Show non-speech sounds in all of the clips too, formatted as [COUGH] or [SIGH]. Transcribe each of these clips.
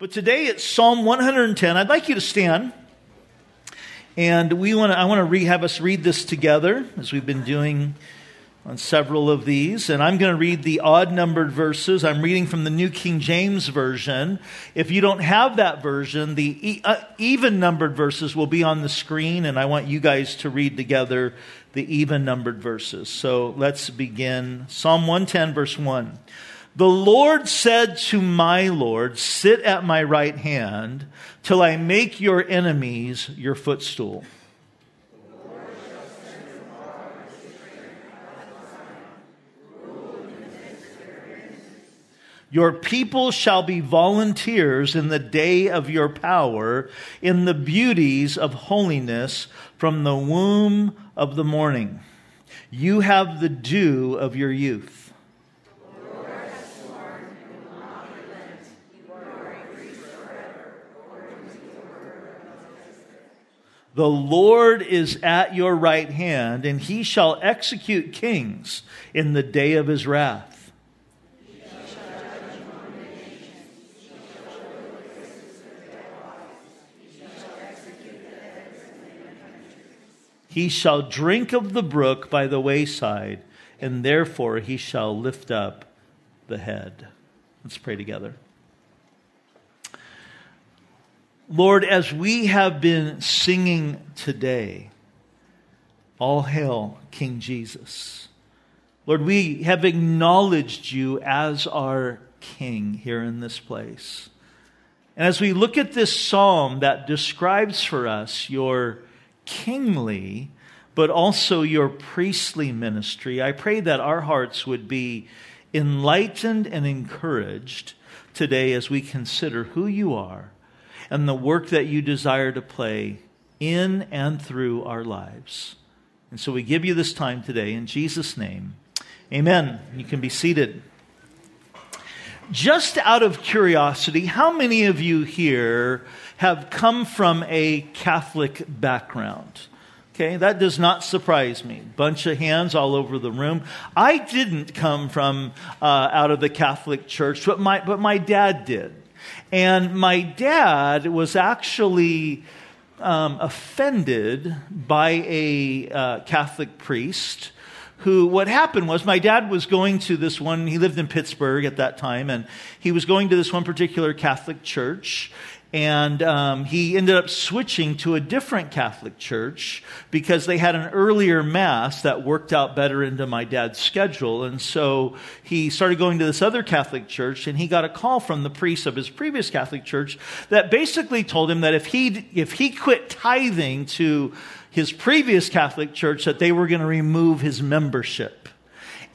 But today it's Psalm 110. I'd like you to stand. And we want I want to re, have us read this together as we've been doing on several of these. And I'm going to read the odd numbered verses. I'm reading from the New King James Version. If you don't have that version, the uh, even numbered verses will be on the screen. And I want you guys to read together the even numbered verses. So let's begin. Psalm 110, verse 1. The Lord said to my Lord, Sit at my right hand till I make your enemies your footstool. Your people shall be volunteers in the day of your power, in the beauties of holiness from the womb of the morning. You have the dew of your youth. The Lord is at your right hand, and he shall execute kings in the day of his wrath. He shall drink of the brook by the wayside, and therefore he shall lift up the head. Let's pray together. Lord, as we have been singing today, all hail King Jesus. Lord, we have acknowledged you as our King here in this place. And as we look at this psalm that describes for us your kingly, but also your priestly ministry, I pray that our hearts would be enlightened and encouraged today as we consider who you are and the work that you desire to play in and through our lives. And so we give you this time today in Jesus' name. Amen. You can be seated. Just out of curiosity, how many of you here have come from a Catholic background? Okay, that does not surprise me. Bunch of hands all over the room. I didn't come from uh, out of the Catholic Church, but my but my dad did. And my dad was actually um, offended by a uh, Catholic priest who, what happened was, my dad was going to this one, he lived in Pittsburgh at that time, and he was going to this one particular Catholic church, and um, he ended up switching to a different Catholic church because they had an earlier mass that worked out better into my dad's schedule. And so he started going to this other Catholic church, and he got a call from the priest of his previous Catholic church that basically told him that if he if he quit tithing to his previous Catholic church, that they were going to remove his membership.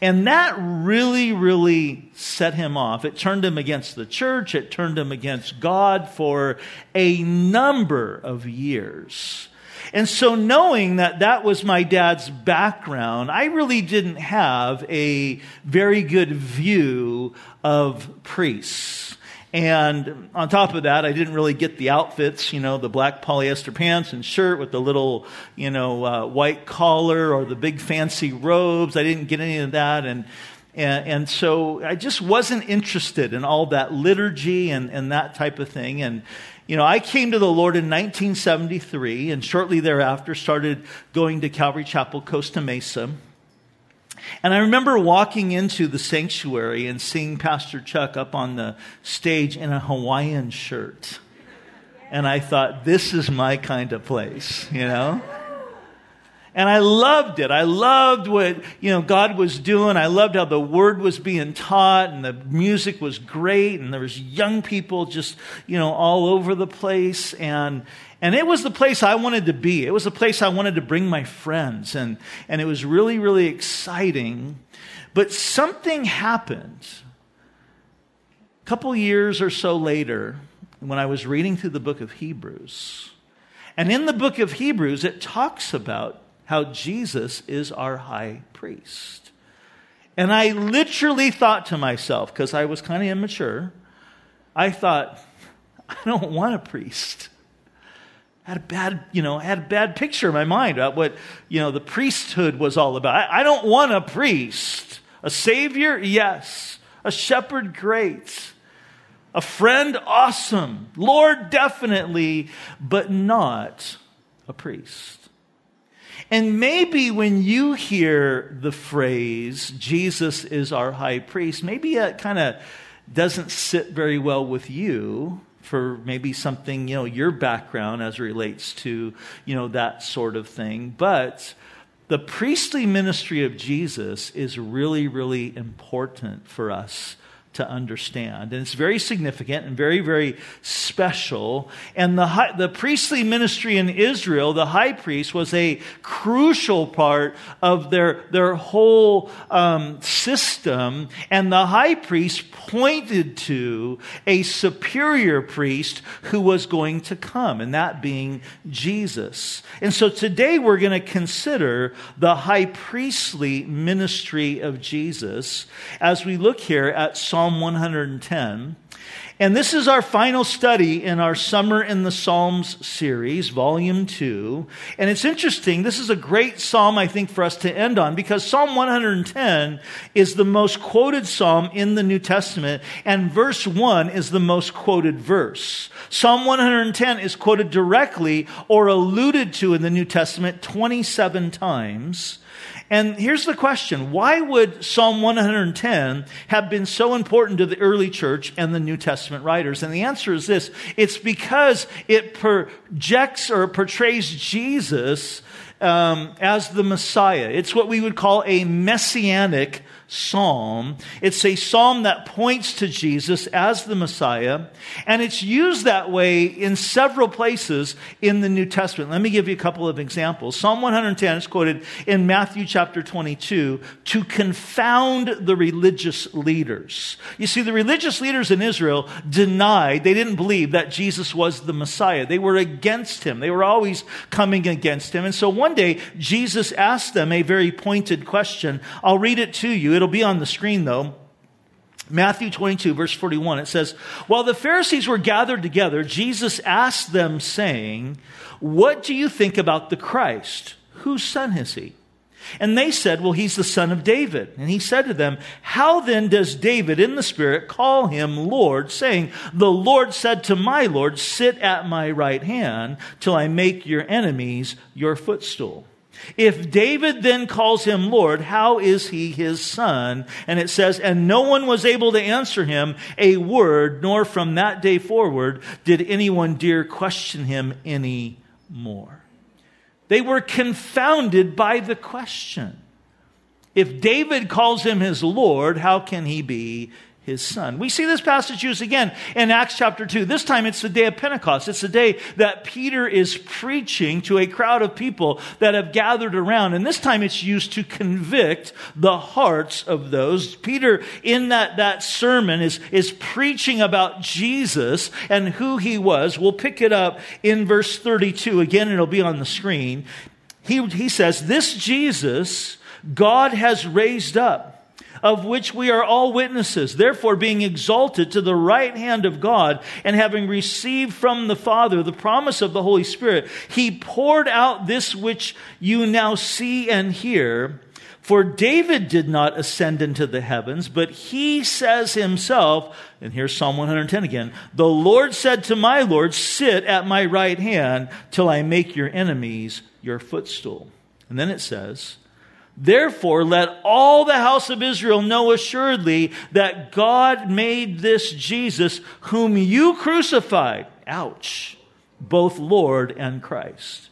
And that really, really set him off. It turned him against the church, it turned him against God for a number of years. And so, knowing that that was my dad's background, I really didn't have a very good view of priests. And on top of that, I didn't really get the outfits, you know, the black polyester pants and shirt with the little, you know, uh, white collar or the big fancy robes. I didn't get any of that. And, and, and, so I just wasn't interested in all that liturgy and, and that type of thing. And, you know, I came to the Lord in 1973 and shortly thereafter started going to Calvary Chapel, Costa Mesa. And I remember walking into the sanctuary and seeing Pastor Chuck up on the stage in a Hawaiian shirt. And I thought, this is my kind of place, you know? And I loved it. I loved what, you know, God was doing. I loved how the word was being taught and the music was great and there was young people just, you know, all over the place. And, and it was the place I wanted to be. It was the place I wanted to bring my friends. And, and it was really, really exciting. But something happened. A couple years or so later, when I was reading through the book of Hebrews, and in the book of Hebrews, it talks about how Jesus is our high priest. And I literally thought to myself, because I was kind of immature, I thought, I don't want a priest. I had a bad, you know, I had a bad picture in my mind about what, you know, the priesthood was all about. I, I don't want a priest. A savior, yes. A shepherd, great. A friend, awesome. Lord, definitely, but not a priest. And maybe when you hear the phrase, Jesus is our high priest, maybe it kind of doesn't sit very well with you for maybe something, you know, your background as relates to, you know, that sort of thing. But the priestly ministry of Jesus is really, really important for us to understand. And it's very significant and very, very special. And the, high, the priestly ministry in Israel, the high priest, was a crucial part of their, their whole um, system. And the high priest pointed to a superior priest who was going to come, and that being Jesus. And so today we're going to consider the high priestly ministry of Jesus as we look here at Psalm Psalm 110. And this is our final study in our Summer in the Psalms series, volume two. And it's interesting. This is a great psalm, I think, for us to end on because Psalm 110 is the most quoted psalm in the New Testament, and verse one is the most quoted verse. Psalm 110 is quoted directly or alluded to in the New Testament 27 times. And here's the question why would Psalm 110 have been so important to the early church and the New Testament writers? And the answer is this it's because it projects or portrays Jesus um, as the Messiah. It's what we would call a messianic psalm. It's a psalm that points to Jesus as the Messiah, and it's used that way in several places in the New Testament. Let me give you a couple of examples. Psalm 110 is quoted in Matthew chapter 22 to confound the religious leaders. You see, the religious leaders in Israel denied, they didn't believe that Jesus was the Messiah. They were against him. They were always coming against him. And so one day, Jesus asked them a very pointed question. I'll read it to you. It'll be on the screen though. Matthew 22, verse 41, it says, While the Pharisees were gathered together, Jesus asked them, saying, What do you think about the Christ? Whose son is he? And they said, Well, he's the son of David. And he said to them, How then does David in the Spirit call him Lord, saying, The Lord said to my Lord, Sit at my right hand till I make your enemies your footstool. If David then calls him Lord, how is he his son? And it says, and no one was able to answer him a word, nor from that day forward did anyone dare question him any more. They were confounded by the question. If David calls him his Lord, how can he be his son. We see this passage used again in Acts chapter 2. This time it's the day of Pentecost. It's the day that Peter is preaching to a crowd of people that have gathered around. And this time it's used to convict the hearts of those. Peter, in that, that sermon, is, is preaching about Jesus and who he was. We'll pick it up in verse 32. Again, it'll be on the screen. He, he says, This Jesus God has raised up of which we are all witnesses. Therefore, being exalted to the right hand of God and having received from the Father the promise of the Holy Spirit, he poured out this which you now see and hear. For David did not ascend into the heavens, but he says himself, and here's Psalm 110 again, the Lord said to my Lord, sit at my right hand till I make your enemies your footstool. And then it says, Therefore, let all the house of Israel know assuredly that God made this Jesus, whom you crucified, ouch, both Lord and Christ.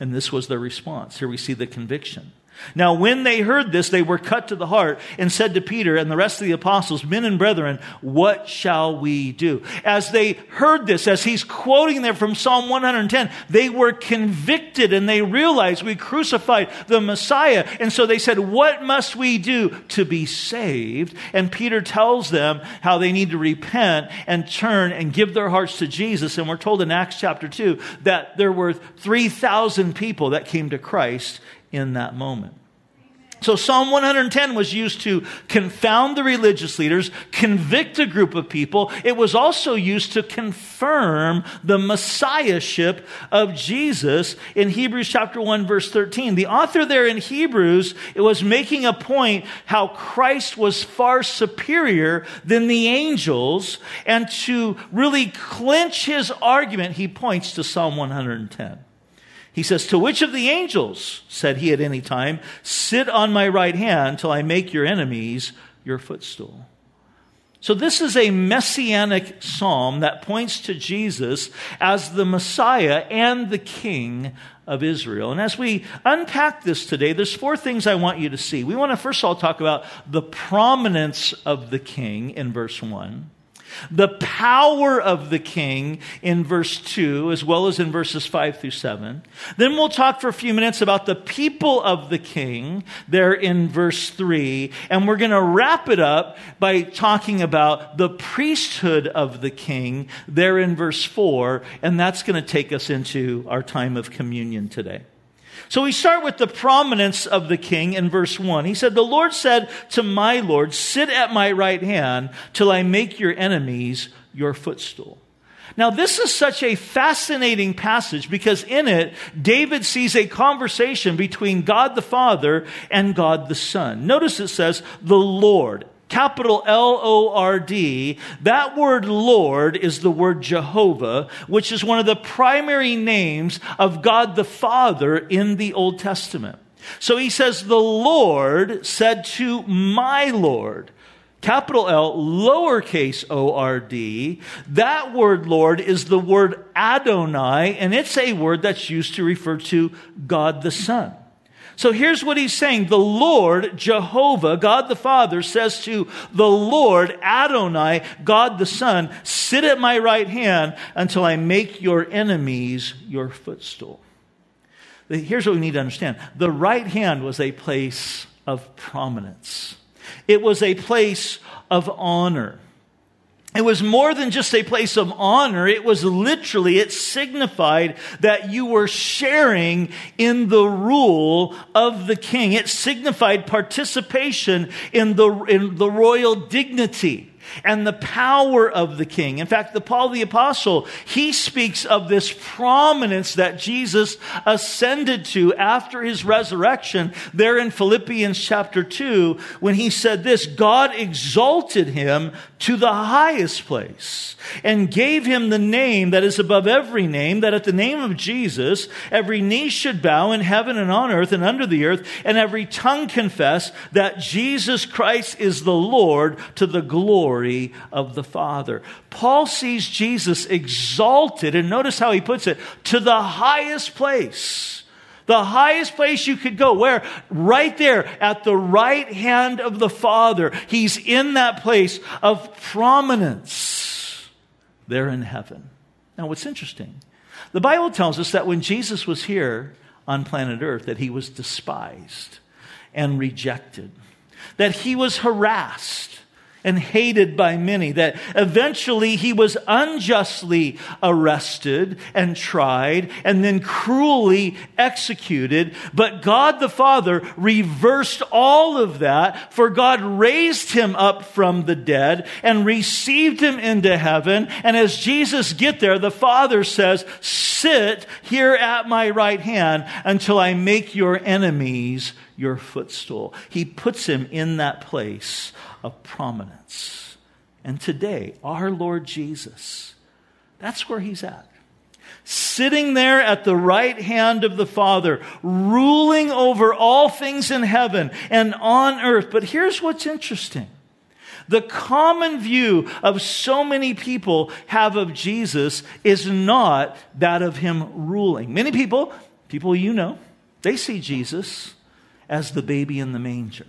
And this was their response. Here we see the conviction. Now, when they heard this, they were cut to the heart and said to Peter and the rest of the apostles, Men and brethren, what shall we do? As they heard this, as he's quoting there from Psalm 110, they were convicted and they realized we crucified the Messiah. And so they said, What must we do to be saved? And Peter tells them how they need to repent and turn and give their hearts to Jesus. And we're told in Acts chapter 2 that there were 3,000 people that came to Christ in that moment. So Psalm 110 was used to confound the religious leaders, convict a group of people. It was also used to confirm the messiahship of Jesus in Hebrews chapter 1 verse 13. The author there in Hebrews, it was making a point how Christ was far superior than the angels and to really clinch his argument, he points to Psalm 110. He says, To which of the angels, said he at any time, sit on my right hand till I make your enemies your footstool? So, this is a messianic psalm that points to Jesus as the Messiah and the King of Israel. And as we unpack this today, there's four things I want you to see. We want to first of all talk about the prominence of the King in verse 1 the power of the king in verse 2, as well as in verses 5 through 7. Then we'll talk for a few minutes about the people of the king there in verse 3. And we're going to wrap it up by talking about the priesthood of the king there in verse 4. And that's going to take us into our time of communion today. So we start with the prominence of the king in verse 1. He said, The Lord said to my Lord, Sit at my right hand till I make your enemies your footstool. Now, this is such a fascinating passage because in it, David sees a conversation between God the Father and God the Son. Notice it says, the Lord capital L O R D, that word Lord is the word Jehovah, which is one of the primary names of God the Father in the Old Testament. So he says, The Lord said to my Lord, capital L, lowercase o r d. That word Lord is the word Adonai, and it's a word that's used to refer to God the Son. So here's what he's saying. The Lord, Jehovah, God the Father, says to the Lord, Adonai, God the Son, sit at my right hand until I make your enemies your footstool. Here's what we need to understand. The right hand was a place of prominence. It was a place of honor. It was more than just a place of honor. It was literally, it signified that you were sharing in the rule of the king. It signified participation in the, in the royal dignity and the power of the king. In fact, the Paul the apostle, he speaks of this prominence that Jesus ascended to after his resurrection there in Philippians chapter 2 when he said this, God exalted him to the highest place and gave him the name that is above every name, that at the name of Jesus, every knee should bow in heaven and on earth and under the earth, and every tongue confess that Jesus Christ is the Lord to the glory of the Father. Paul sees Jesus exalted, and notice how he puts it, to the highest place. The highest place you could go. Where? Right there at the right hand of the Father. He's in that place of prominence there in heaven. Now, what's interesting, the Bible tells us that when Jesus was here on planet Earth, that he was despised and rejected, that he was harassed and hated by many, that eventually he was unjustly arrested and tried and then cruelly executed. But God the Father reversed all of that, for God raised him up from the dead and received him into heaven. And as Jesus get there, the Father says, sit here at my right hand until I make your enemies your footstool. He puts him in that place of prominence. And today, our Lord Jesus, that's where he's at. Sitting there at the right hand of the Father, ruling over all things in heaven and on earth. But here's what's interesting. The common view of so many people have of Jesus is not that of him ruling. Many people, people you know, they see Jesus as the baby in the manger.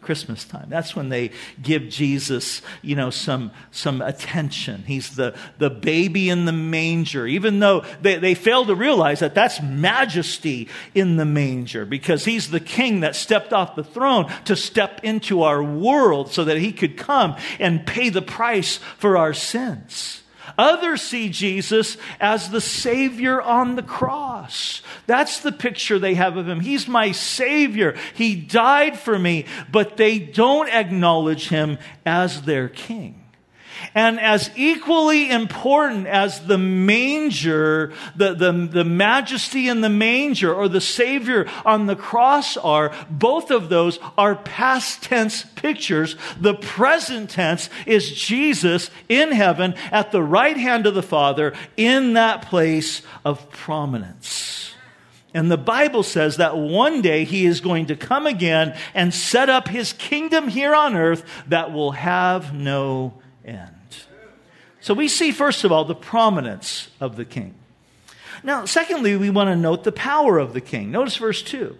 Christmas time. That's when they give Jesus, you know, some, some attention. He's the, the baby in the manger, even though they, they fail to realize that that's majesty in the manger because he's the king that stepped off the throne to step into our world so that he could come and pay the price for our sins. Others see Jesus as the Savior on the cross. That's the picture they have of him. He's my Savior. He died for me, but they don't acknowledge him as their King. And as equally important as the manger, the, the, the majesty in the manger or the Savior on the cross are, both of those are past tense pictures. The present tense is Jesus in heaven at the right hand of the Father in that place of prominence. And the Bible says that one day he is going to come again and set up his kingdom here on earth that will have no end. So we see, first of all, the prominence of the king. Now, secondly, we want to note the power of the king. Notice verse 2.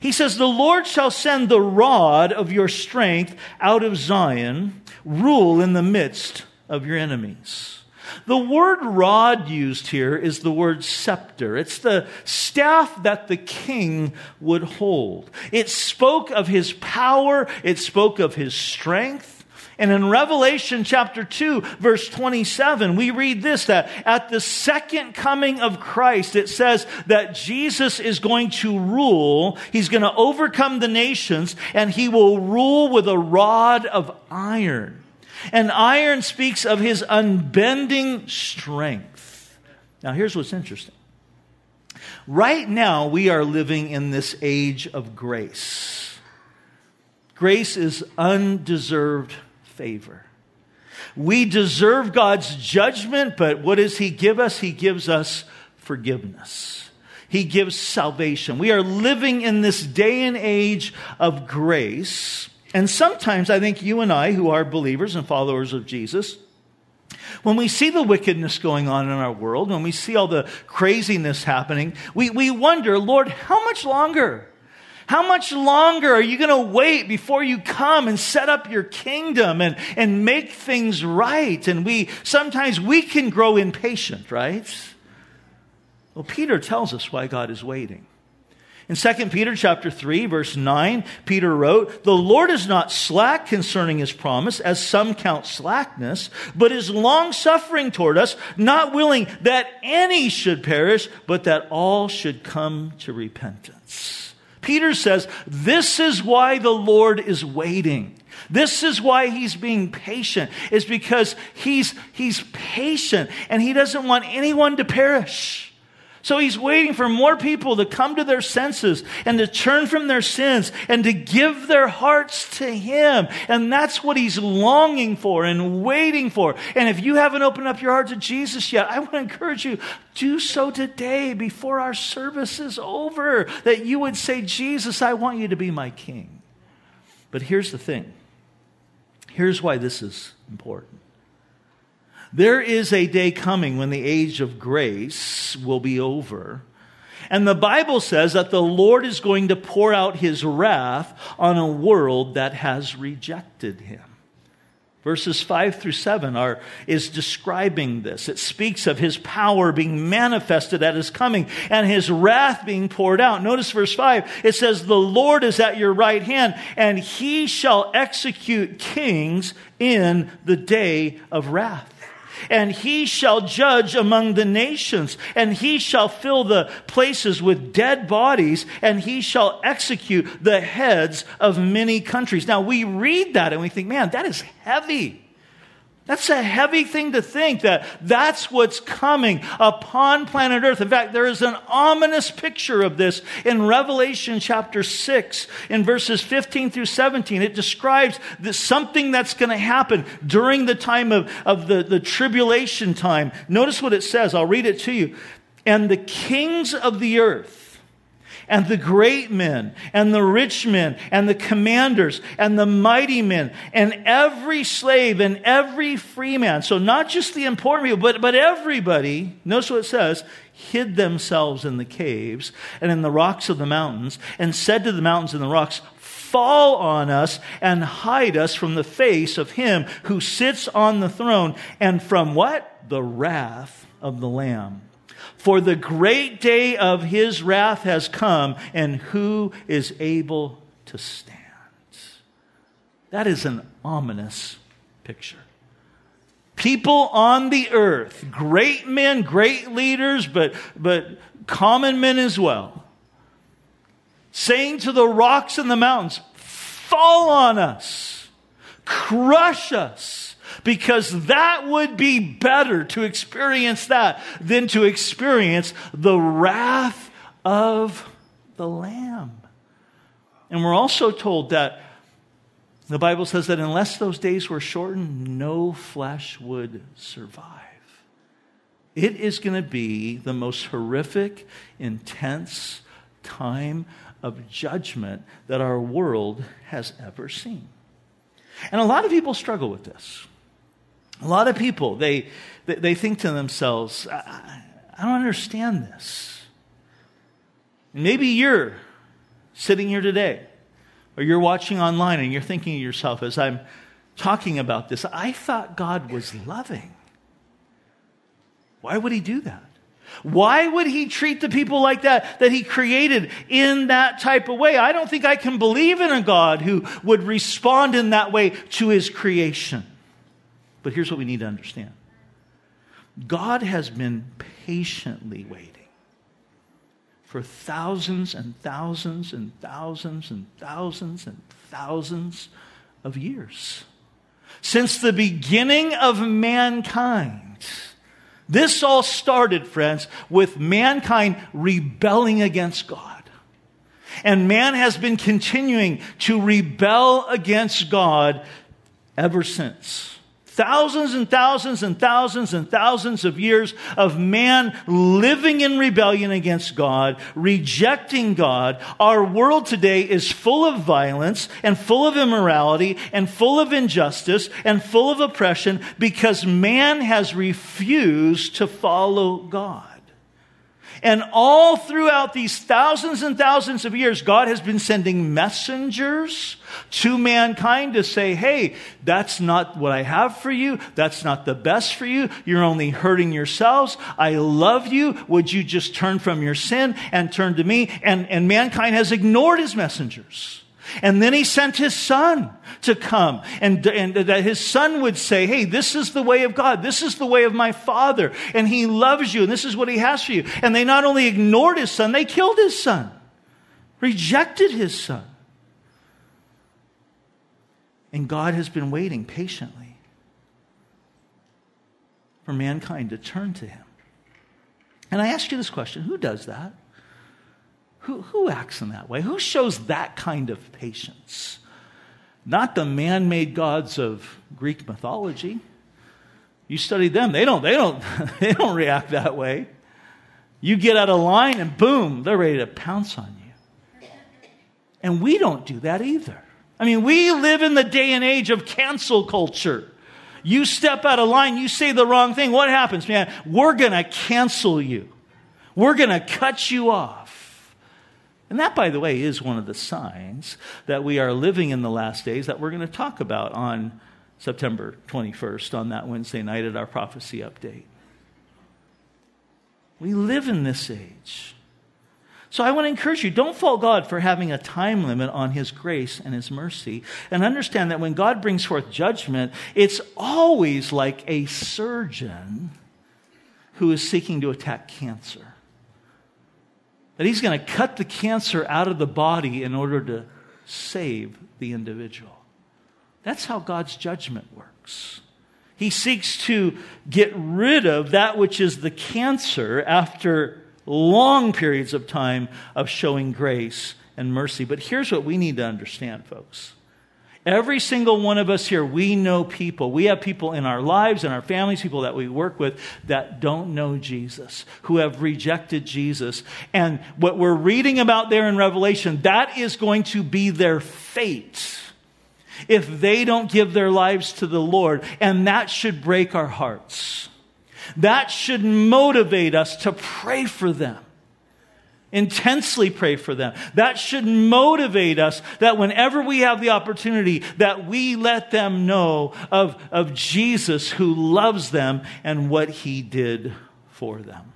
He says, The Lord shall send the rod of your strength out of Zion, rule in the midst of your enemies. The word rod used here is the word scepter. It's the staff that the king would hold. It spoke of his power, it spoke of his strength. And in Revelation chapter 2, verse 27, we read this that at the second coming of Christ, it says that Jesus is going to rule. He's going to overcome the nations and he will rule with a rod of iron. And iron speaks of his unbending strength. Now, here's what's interesting. Right now, we are living in this age of grace. Grace is undeserved favor. We deserve God's judgment, but what does He give us? He gives us forgiveness. He gives salvation. We are living in this day and age of grace. And sometimes I think you and I, who are believers and followers of Jesus, when we see the wickedness going on in our world, when we see all the craziness happening, we, we wonder, Lord, how much longer? How much longer are you going to wait before you come and set up your kingdom and, and make things right? And we, sometimes we can grow impatient, right? Well, Peter tells us why God is waiting. In 2 Peter chapter 3 verse 9, Peter wrote, "The Lord is not slack concerning his promise, as some count slackness, but is long-suffering toward us, not willing that any should perish, but that all should come to repentance." Peter says, This is why the Lord is waiting. This is why he's being patient, is because he's, he's patient and he doesn't want anyone to perish. So he's waiting for more people to come to their senses and to turn from their sins and to give their hearts to him. And that's what he's longing for and waiting for. And if you haven't opened up your heart to Jesus yet, I want to encourage you, do so today before our service is over, that you would say, Jesus, I want you to be my king. But here's the thing. Here's why this is important. There is a day coming when the age of grace will be over. And the Bible says that the Lord is going to pour out his wrath on a world that has rejected him. Verses 5 through 7 are, is describing this. It speaks of his power being manifested at his coming and his wrath being poured out. Notice verse 5. It says, The Lord is at your right hand, and he shall execute kings in the day of wrath and he shall judge among the nations, and he shall fill the places with dead bodies, and he shall execute the heads of many countries. Now we read that and we think, man, that is heavy. That's a heavy thing to think that that's what's coming upon planet Earth. In fact, there is an ominous picture of this in Revelation chapter 6 in verses 15 through 17. It describes this, something that's going to happen during the time of, of the, the tribulation time. Notice what it says. I'll read it to you. And the kings of the earth and the great men and the rich men and the commanders and the mighty men and every slave and every free man. So not just the important people, but, but everybody, notice what it says, hid themselves in the caves and in the rocks of the mountains and said to the mountains and the rocks, fall on us and hide us from the face of him who sits on the throne and from what? The wrath of the Lamb. For the great day of his wrath has come, and who is able to stand? That is an ominous picture. people on the earth, great men, great leaders, but, but common men as well, saying to the rocks and the mountains, fall on us, crush us, because that would be better to experience that than to experience the wrath of the Lamb. And we're also told that the Bible says that unless those days were shortened, no flesh would survive. It is going to be the most horrific, intense time of judgment that our world has ever seen. And a lot of people struggle with this. A lot of people, they, they think to themselves, I, I don't understand this. Maybe you're sitting here today, or you're watching online and you're thinking to yourself as I'm talking about this, I thought God was loving. Why would he do that? Why would he treat the people like that, that he created in that type of way? I don't think I can believe in a God who would respond in that way to his creation. But here's what we need to understand God has been patiently waiting for thousands and thousands and thousands and thousands and thousands of years. Since the beginning of mankind, this all started, friends, with mankind rebelling against God. And man has been continuing to rebel against God ever since. Thousands and thousands and thousands and thousands of years of man living in rebellion against God, rejecting God. Our world today is full of violence and full of immorality and full of injustice and full of oppression because man has refused to follow God. And all throughout these thousands and thousands of years, God has been sending messengers to mankind to say, hey, that's not what I have for you. That's not the best for you. You're only hurting yourselves. I love you. Would you just turn from your sin and turn to me? And, and mankind has ignored his messengers. And then he sent his son to come and, and that his son would say, Hey, this is the way of God. This is the way of my father. And he loves you. And this is what he has for you. And they not only ignored his son, they killed his son, rejected his son. And God has been waiting patiently for mankind to turn to him. And I ask you this question who does that? Who, who acts in that way? Who shows that kind of patience? Not the man made gods of Greek mythology. You study them, they don't, they don't, [LAUGHS] they don't react that way. You get out of line and boom, they're ready to pounce on you. And we don't do that either. I mean, we live in the day and age of cancel culture. You step out of line, you say the wrong thing, what happens, man? We're going to cancel you. We're going to cut you off. And that, by the way, is one of the signs that we are living in the last days that we're going to talk about on September 21st, on that Wednesday night at our prophecy update. We live in this age. So I want to encourage you don't fault God for having a time limit on His grace and His mercy. And understand that when God brings forth judgment, it's always like a surgeon who is seeking to attack cancer that he's going to cut the cancer out of the body in order to save the individual. That's how God's judgment works. He seeks to get rid of that which is the cancer after long periods of time of showing grace and mercy. But here's what we need to understand, folks Every single one of us here, we know people. We have people in our lives and our families, people that we work with that don't know Jesus, who have rejected Jesus. And what we're reading about there in Revelation, that is going to be their fate if they don't give their lives to the Lord. And that should break our hearts. That should motivate us to pray for them intensely pray for them. That should motivate us that whenever we have the opportunity that we let them know of, of jesus who loves them and what he did for them.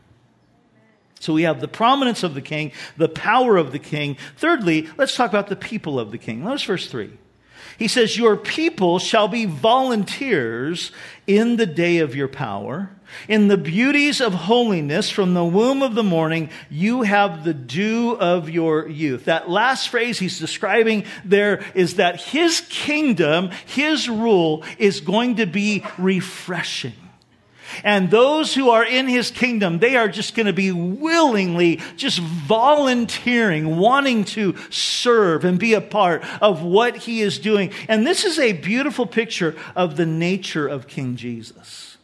So we have the prominence of the king the power of the king. Thirdly let's talk about the people of the king. Notice verse 3 He says, Your people shall be volunteers in the day of your power. In the beauties of holiness from the womb of the morning, you have the dew of your youth. That last phrase he's describing there is that his kingdom, his rule is going to be refreshing. And those who are in his kingdom, they are just going to be willingly, just volunteering, wanting to serve and be a part of what he is doing. And this is a beautiful picture of the nature of King Jesus.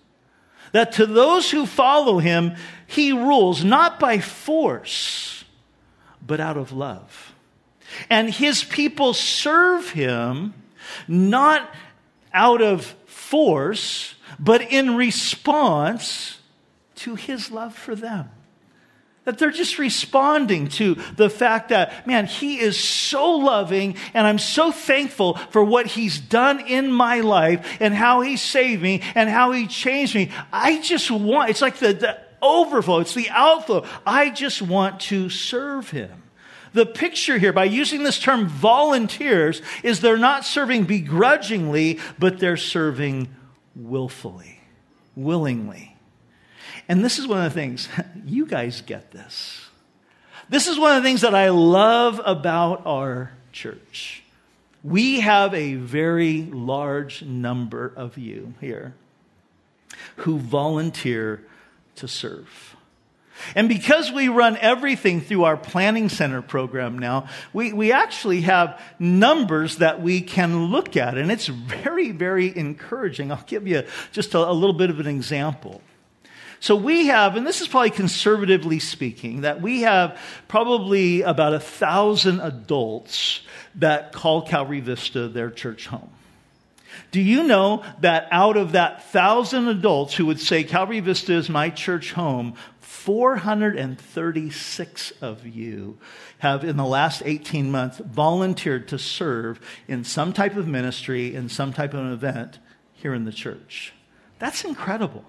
That to those who follow him, he rules not by force, but out of love. And his people serve him not out of force, but in response to his love for them. That they're just responding to the fact that, man, he is so loving and I'm so thankful for what he's done in my life and how he saved me and how he changed me. I just want, it's like the, the overflow, it's the outflow. I just want to serve him. The picture here, by using this term volunteers, is they're not serving begrudgingly, but they're serving willfully, willingly. And this is one of the things, [LAUGHS] you guys get this. This is one of the things that I love about our church. We have a very large number of you here who volunteer to serve. And because we run everything through our planning center program now, we, we actually have numbers that we can look at. And it's very, very encouraging. I'll give you just a, a little bit of an example. So we have, and this is probably conservatively speaking, that we have probably about a thousand adults that call Calvary Vista their church home. Do you know that out of that thousand adults who would say Calvary Vista is my church home, 436 of you have, in the last 18 months, volunteered to serve in some type of ministry, in some type of an event here in the church. That's incredible.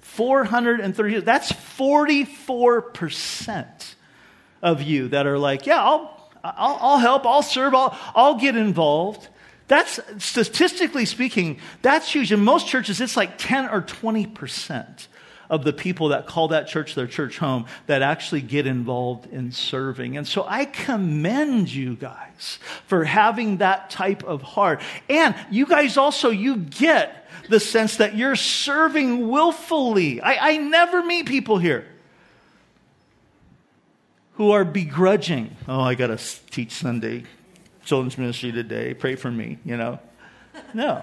430, that's 44% of you that are like, yeah, I'll, I'll, I'll help, I'll serve, I'll, I'll get involved. That's statistically speaking, that's huge. In most churches, it's like 10 or 20% of the people that call that church their church home that actually get involved in serving. And so I commend you guys for having that type of heart. And you guys also, you get the sense that you're serving willfully. I, I never meet people here who are begrudging. Oh, I got to teach Sunday children's ministry today. Pray for me, you know. No.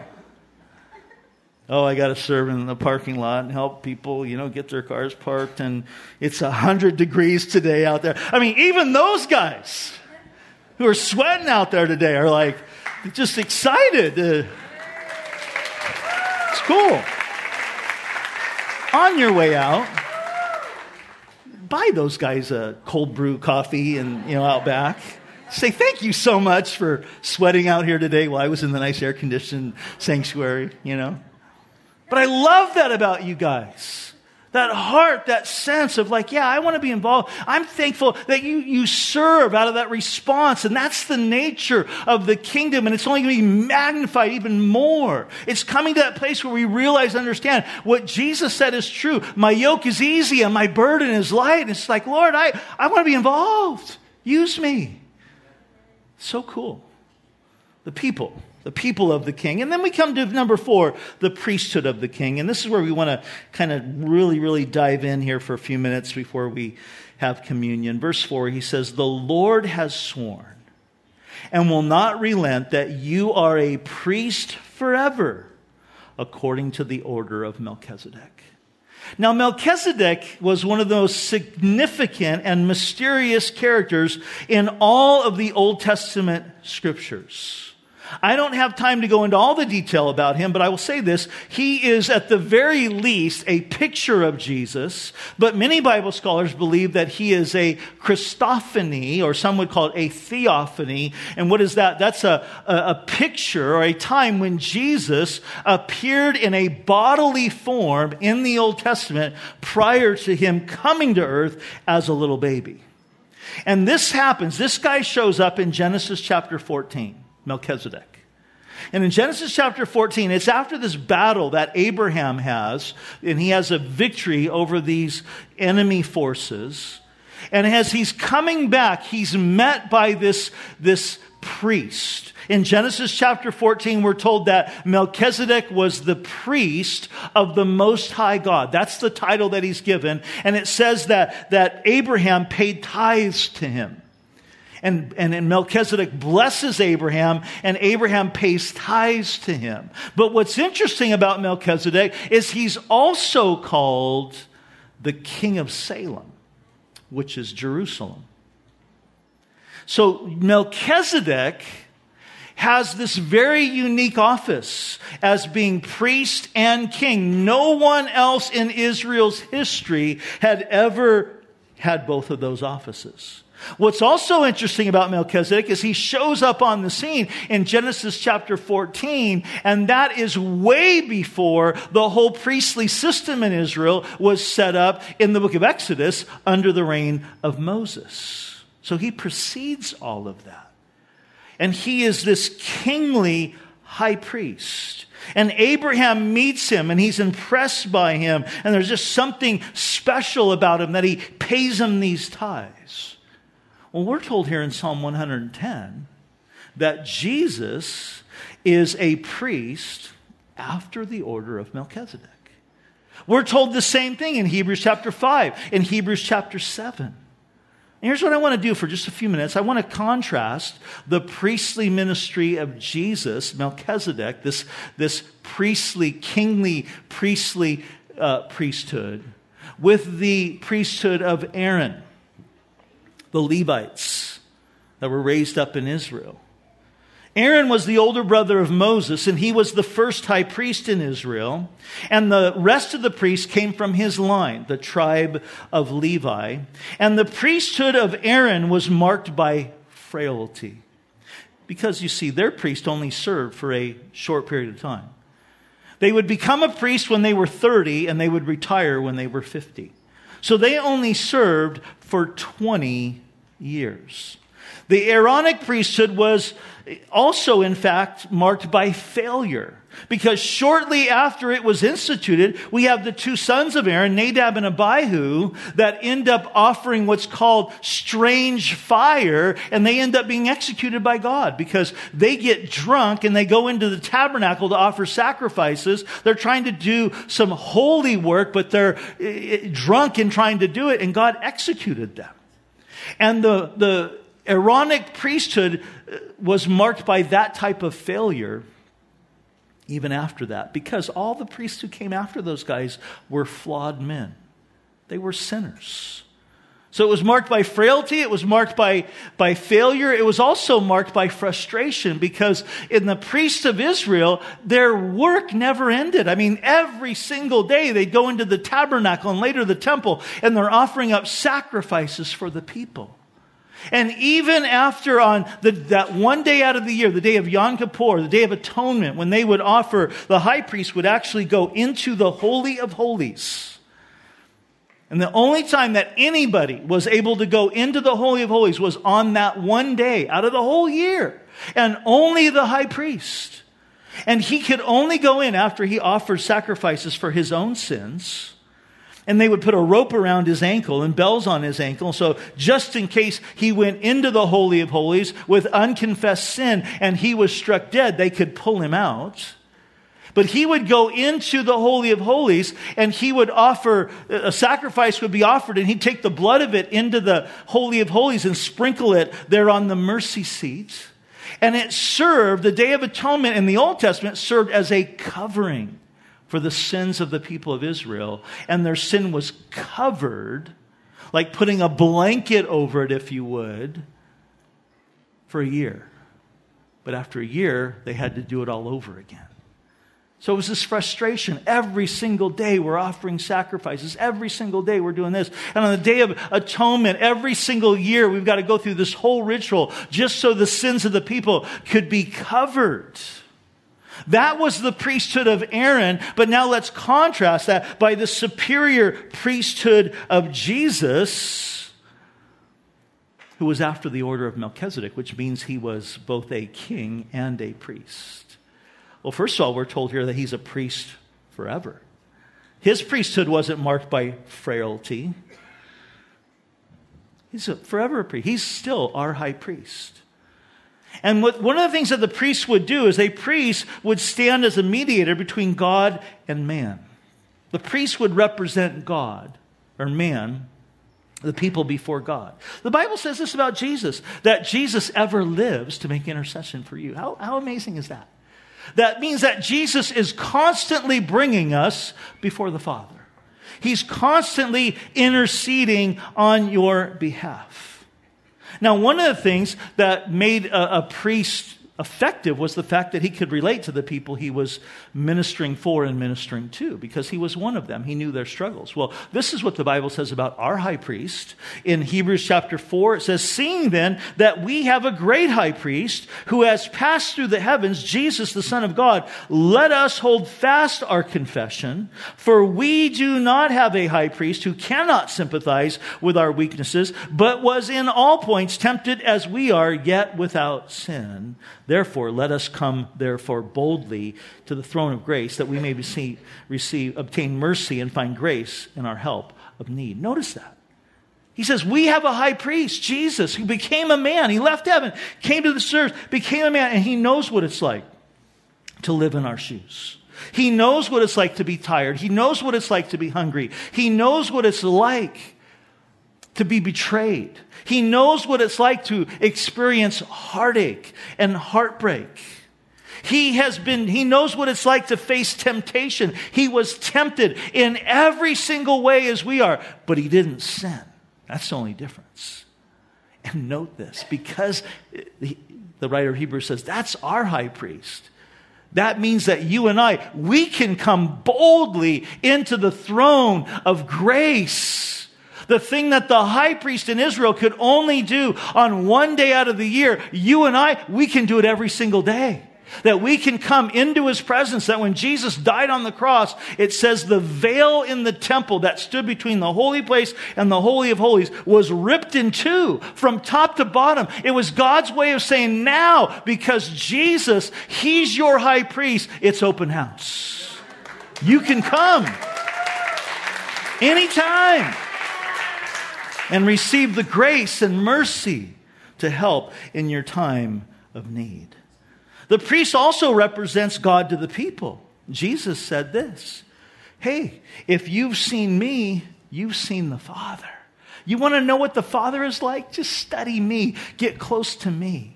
Oh, I got to serve in the parking lot and help people, you know, get their cars parked. And it's 100 degrees today out there. I mean, even those guys who are sweating out there today are like just excited. Uh, it's cool. On your way out, buy those guys a cold brew coffee and, you know, out back. Say thank you so much for sweating out here today while I was in the nice air conditioned sanctuary, you know. But I love that about you guys. That heart, that sense of like, yeah, I want to be involved. I'm thankful that you, you serve out of that response. And that's the nature of the kingdom. And it's only going to be magnified even more. It's coming to that place where we realize, understand what Jesus said is true. My yoke is easy and my burden is light. And it's like, Lord, I, I want to be involved. Use me. So cool. The people the people of the king. And then we come to number four, the priesthood of the king. And this is where we want to kind of really, really dive in here for a few minutes before we have communion. Verse four, he says, The Lord has sworn and will not relent that you are a priest forever, according to the order of Melchizedek. Now, Melchizedek was one of those significant and mysterious characters in all of the Old Testament scriptures. I don't have time to go into all the detail about him, but I will say this. He is at the very least a picture of Jesus, but many Bible scholars believe that he is a Christophany, or some would call it a theophany. And what is that? That's a, a, a picture or a time when Jesus appeared in a bodily form in the Old Testament prior to him coming to earth as a little baby. And this happens, this guy shows up in Genesis chapter 14. Melchizedek. And in Genesis chapter 14, it's after this battle that Abraham has, and he has a victory over these enemy forces. And as he's coming back, he's met by this, this priest. In Genesis chapter 14, we're told that Melchizedek was the priest of the Most High God. That's the title that he's given. And it says that, that Abraham paid tithes to him. And, and, and Melchizedek blesses Abraham, and Abraham pays tithes to him. But what's interesting about Melchizedek is he's also called the king of Salem, which is Jerusalem. So Melchizedek has this very unique office as being priest and king. No one else in Israel's history had ever had both of those offices. What's also interesting about Melchizedek is he shows up on the scene in Genesis chapter 14, and that is way before the whole priestly system in Israel was set up in the book of Exodus under the reign of Moses. So he precedes all of that. And he is this kingly high priest. And Abraham meets him and he's impressed by him. And there's just something special about him that he pays him these tithes. Well, we're told here in Psalm 110 that Jesus is a priest after the order of Melchizedek. We're told the same thing in Hebrews chapter 5, in Hebrews chapter 7. And here's what I want to do for just a few minutes. I want to contrast the priestly ministry of Jesus, Melchizedek, this, this priestly, kingly, priestly uh, priesthood, with the priesthood of Aaron, the Levites that were raised up in Israel. Aaron was the older brother of Moses, and he was the first high priest in Israel. And the rest of the priests came from his line, the tribe of Levi. And the priesthood of Aaron was marked by frailty. Because you see, their priest only served for a short period of time. They would become a priest when they were 30, and they would retire when they were 50. So they only served for 20 years. The Aaronic priesthood was also, in fact, marked by failure. Because shortly after it was instituted, we have the two sons of Aaron, Nadab and Abihu, that end up offering what's called strange fire, and they end up being executed by God because they get drunk and they go into the tabernacle to offer sacrifices. They're trying to do some holy work, but they're eh, eh, drunk in trying to do it, and God executed them. And the, the Aaronic priesthood uh, was marked by that type of failure even after that, because all the priests who came after those guys were flawed men. They were sinners. So it was marked by frailty, it was marked by, by failure, it was also marked by frustration because in the priests of Israel, their work never ended. I mean, every single day they'd go into the tabernacle and later the temple and they're offering up sacrifices for the people. And even after on the, that one day out of the year, the day of Yom Kippur, the day of atonement, when they would offer, the high priest would actually go into the Holy of Holies. And the only time that anybody was able to go into the Holy of Holies was on that one day out of the whole year. And only the high priest. And he could only go in after he offered sacrifices for his own sins and they would put a rope around his ankle and bells on his ankle. So just in case he went into the Holy of Holies with unconfessed sin and he was struck dead, they could pull him out. But he would go into the Holy of Holies and he would offer, a sacrifice would be offered and he'd take the blood of it into the Holy of Holies and sprinkle it there on the mercy seat. And it served, the Day of Atonement in the Old Testament served as a covering for the sins of the people of Israel, and their sin was covered, like putting a blanket over it, if you would, for a year. But after a year, they had to do it all over again. So it was this frustration. Every single day we're offering sacrifices. Every single day we're doing this. And on the day of atonement, every single year we've got to go through this whole ritual just so the sins of the people could be covered. That was the priesthood of Aaron, but now let's contrast that by the superior priesthood of Jesus, who was after the order of Melchizedek, which means he was both a king and a priest. Well, first of all, we're told here that he's a priest forever. His priesthood wasn't marked by frailty. He's a forever a priest. He's still our high priest. And what, one of the things that the priests would do is a priest would stand as a mediator between God and man. The priest would represent God or man, the people before God. The Bible says this about Jesus that Jesus ever lives to make intercession for you. How, how amazing is that? That means that Jesus is constantly bringing us before the Father. He's constantly interceding on your behalf. Now, one of the things that made a, a priest effective was the fact that he could relate to the people he was ministering for and ministering to because he was one of them. He knew their struggles. Well, this is what the Bible says about our high priest. In Hebrews chapter 4, it says, Seeing then that we have a great high priest who has passed through the heavens, Jesus, the Son of God, let us hold fast our confession, for we do not have a high priest who cannot sympathize with our weaknesses, but was in all points tempted as we are, yet without sin. Therefore, let us come, therefore, boldly to the throne of grace that we may receive, receive, obtain mercy and find grace in our help of need. Notice that. He says, We have a high priest, Jesus, who became a man. He left heaven, came to this earth, became a man, and he knows what it's like to live in our shoes. He knows what it's like to be tired. He knows what it's like to be hungry. He knows what it's like to be betrayed. He knows what it's like to experience heartache and heartbreak. He has been, he knows what it's like to face temptation. He was tempted in every single way as we are, but he didn't sin. That's the only difference. And note this because the writer of Hebrews says that's our high priest. That means that you and I, we can come boldly into the throne of grace the thing that the high priest in Israel could only do on one day out of the year, you and I, we can do it every single day. That we can come into his presence. That when Jesus died on the cross, it says the veil in the temple that stood between the holy place and the Holy of Holies was ripped in two from top to bottom. It was God's way of saying now, because Jesus, he's your high priest, it's open house. You can come anytime and receive the grace and mercy to help in your time of need. The priest also represents God to the people. Jesus said this Hey, if you've seen me, you've seen the Father. You want to know what the Father is like? Just study me, get close to me.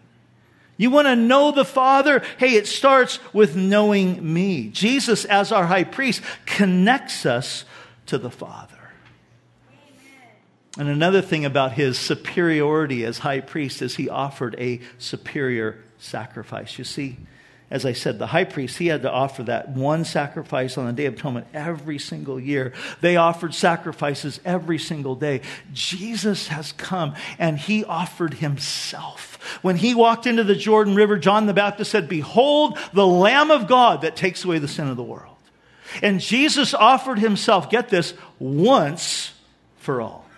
You want to know the Father? Hey, it starts with knowing me. Jesus, as our high priest, connects us to the Father. And another thing about his superiority as high priest is he offered a superior sacrifice. You see, as I said, the high priest, he had to offer that one sacrifice on the Day of Atonement every single year. They offered sacrifices every single day. Jesus has come and he offered himself. When he walked into the Jordan River, John the Baptist said, Behold, the Lamb of God that takes away the sin of the world. And Jesus offered himself, get this, once for all.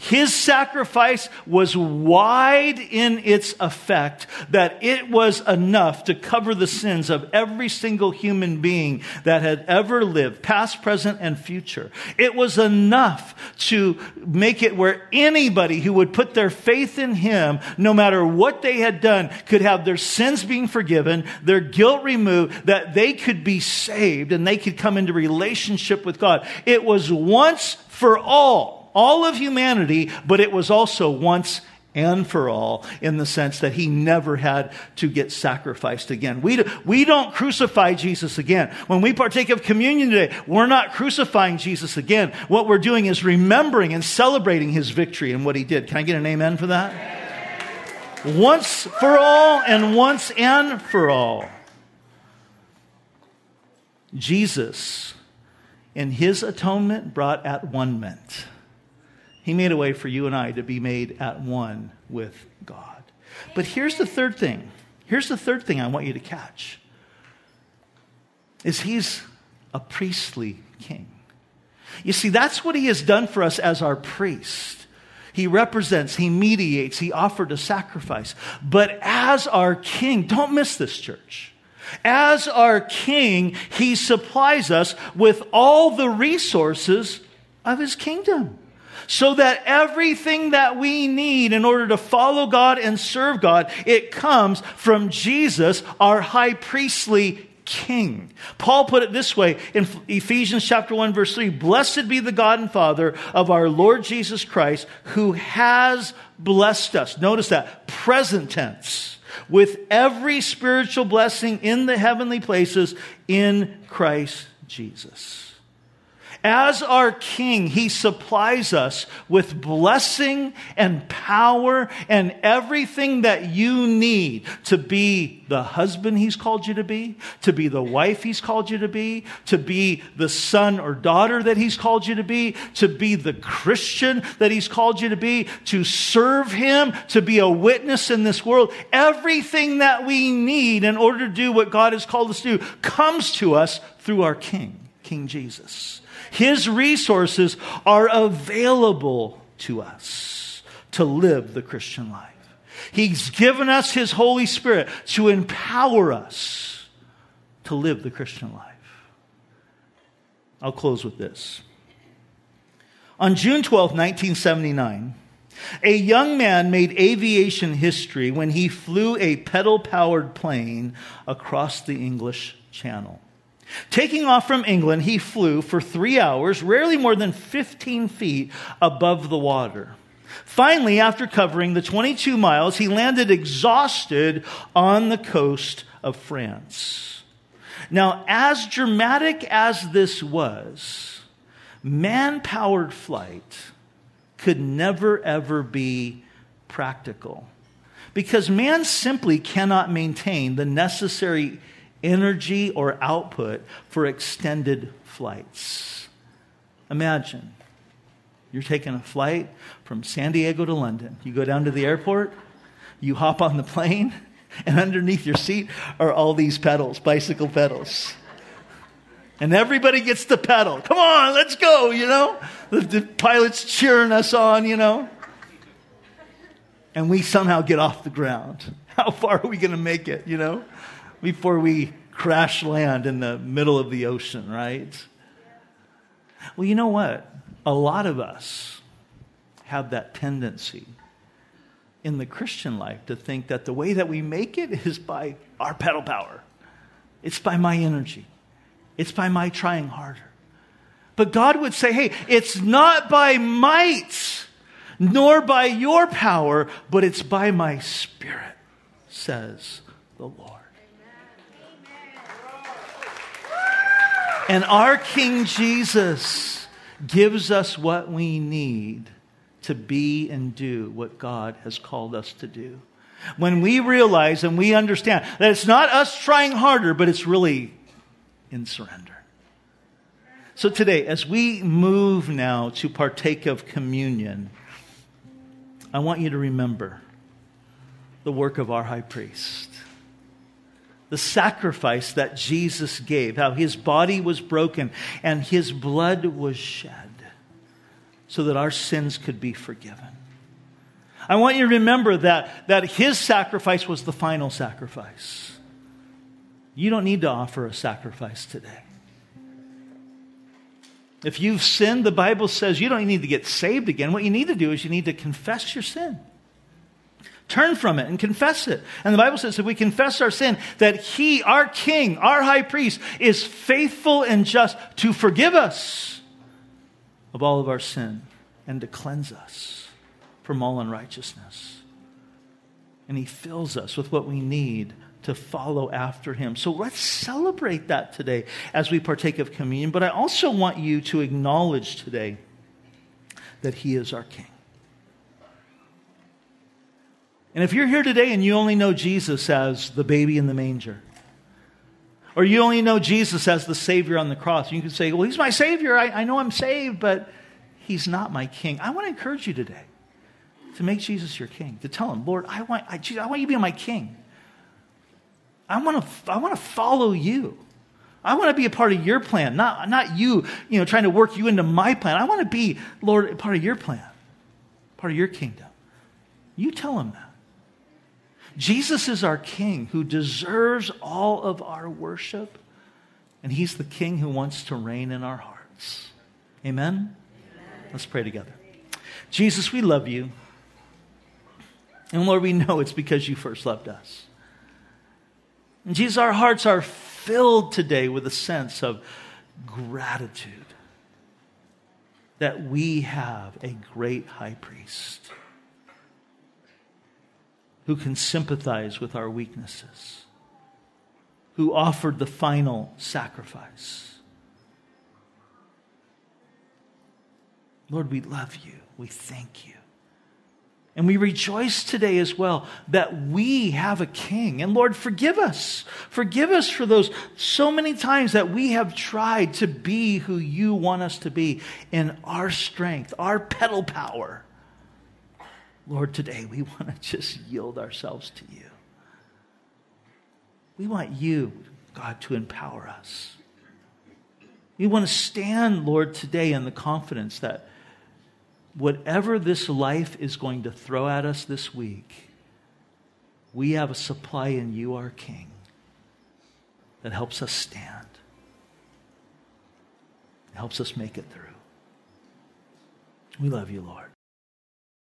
His sacrifice was wide in its effect that it was enough to cover the sins of every single human being that had ever lived, past, present, and future. It was enough to make it where anybody who would put their faith in him, no matter what they had done, could have their sins being forgiven, their guilt removed, that they could be saved and they could come into relationship with God. It was once for all all of humanity, but it was also once and for all in the sense that he never had to get sacrificed again. We, we don't crucify Jesus again. When we partake of communion today, we're not crucifying Jesus again. What we're doing is remembering and celebrating his victory and what he did. Can I get an amen for that? Once for all and once and for all. Jesus, in his atonement, brought at one ment he made a way for you and I to be made at one with God. But here's the third thing. Here's the third thing I want you to catch. Is he's a priestly king. You see, that's what he has done for us as our priest. He represents, he mediates, he offered a sacrifice. But as our king, don't miss this, church. As our king, he supplies us with all the resources of his kingdom. So that everything that we need in order to follow God and serve God, it comes from Jesus, our high priestly king. Paul put it this way in Ephesians chapter 1 verse 3, blessed be the God and Father of our Lord Jesus Christ who has blessed us. Notice that present tense with every spiritual blessing in the heavenly places in Christ Jesus. As our King, He supplies us with blessing and power and everything that you need to be the husband He's called you to be, to be the wife He's called you to be, to be the son or daughter that He's called you to be, to be the Christian that He's called you to be, to serve Him, to be a witness in this world. Everything that we need in order to do what God has called us to do comes to us through our King, King Jesus. His resources are available to us to live the Christian life. He's given us His Holy Spirit to empower us to live the Christian life. I'll close with this. On June 12, 1979, a young man made aviation history when he flew a pedal powered plane across the English Channel. Taking off from England, he flew for three hours, rarely more than 15 feet above the water. Finally, after covering the 22 miles, he landed exhausted on the coast of France. Now, as dramatic as this was, man powered flight could never ever be practical because man simply cannot maintain the necessary energy or output for extended flights. Imagine you're taking a flight from San Diego to London. You go down to the airport, you hop on the plane, [LAUGHS] and underneath your seat are all these pedals, bicycle pedals. And everybody gets to pedal. Come on, let's go, you know? The, the pilot's cheering us on, you know? And we somehow get off the ground. [LAUGHS] How far are we going to make it, you know? Before we crash land in the middle of the ocean, right? Well, you know what? A lot of us have that tendency in the Christian life to think that the way that we make it is by our pedal power. It's by my energy. It's by my trying harder. But God would say, hey, it's not by might, nor by your power, but it's by my spirit, says the Lord. And our King Jesus gives us what we need to be and do what God has called us to do. When we realize and we understand that it's not us trying harder, but it's really in surrender. So today, as we move now to partake of communion, I want you to remember the work of our high priest the sacrifice that Jesus gave, how his body was broken and his blood was shed so that our sins could be forgiven. I want you to remember that, that his sacrifice was the final sacrifice. You don't need to offer a sacrifice today. If you've sinned, the Bible says you don't need to get saved again. What you need to do is you need to confess your sin. Turn from it and confess it. And the Bible says if we confess our sin, that He, our King, our high priest, is faithful and just to forgive us of all of our sin and to cleanse us from all unrighteousness. And He fills us with what we need to follow after Him. So let's celebrate that today as we partake of communion. But I also want you to acknowledge today that He is our King. And if you're here today and you only know Jesus as the baby in the manger, or you only know Jesus as the Savior on the cross, you can say, Well, He's my Savior. I, I know I'm saved, but He's not my King. I want to encourage you today to make Jesus your King, to tell Him, Lord, I want, I, Jesus, I want you to be my King. I want to, I want to follow you. I want to be a part of your plan, not, not you, you know, trying to work you into my plan. I want to be, Lord, part of your plan, part of your kingdom. You tell him that. Jesus is our King who deserves all of our worship, and He's the King who wants to reign in our hearts. Amen? Amen. Let's pray together. Jesus, we love you. And Lord, we know it's because you first loved us. And Jesus, our hearts are filled today with a sense of gratitude that we have a great high priest who can sympathize with our weaknesses, who offered the final sacrifice. Lord, we love you. We thank you. And we rejoice today as well that we have a king. And Lord, forgive us. Forgive us for those so many times that we have tried to be who you want us to be in our strength, our pedal power. Lord, today we want to just yield ourselves to you. We want you, God, to empower us. We want to stand, Lord, today in the confidence that whatever this life is going to throw at us this week, we have a supply in you, our King, that helps us stand, helps us make it through. We love you, Lord.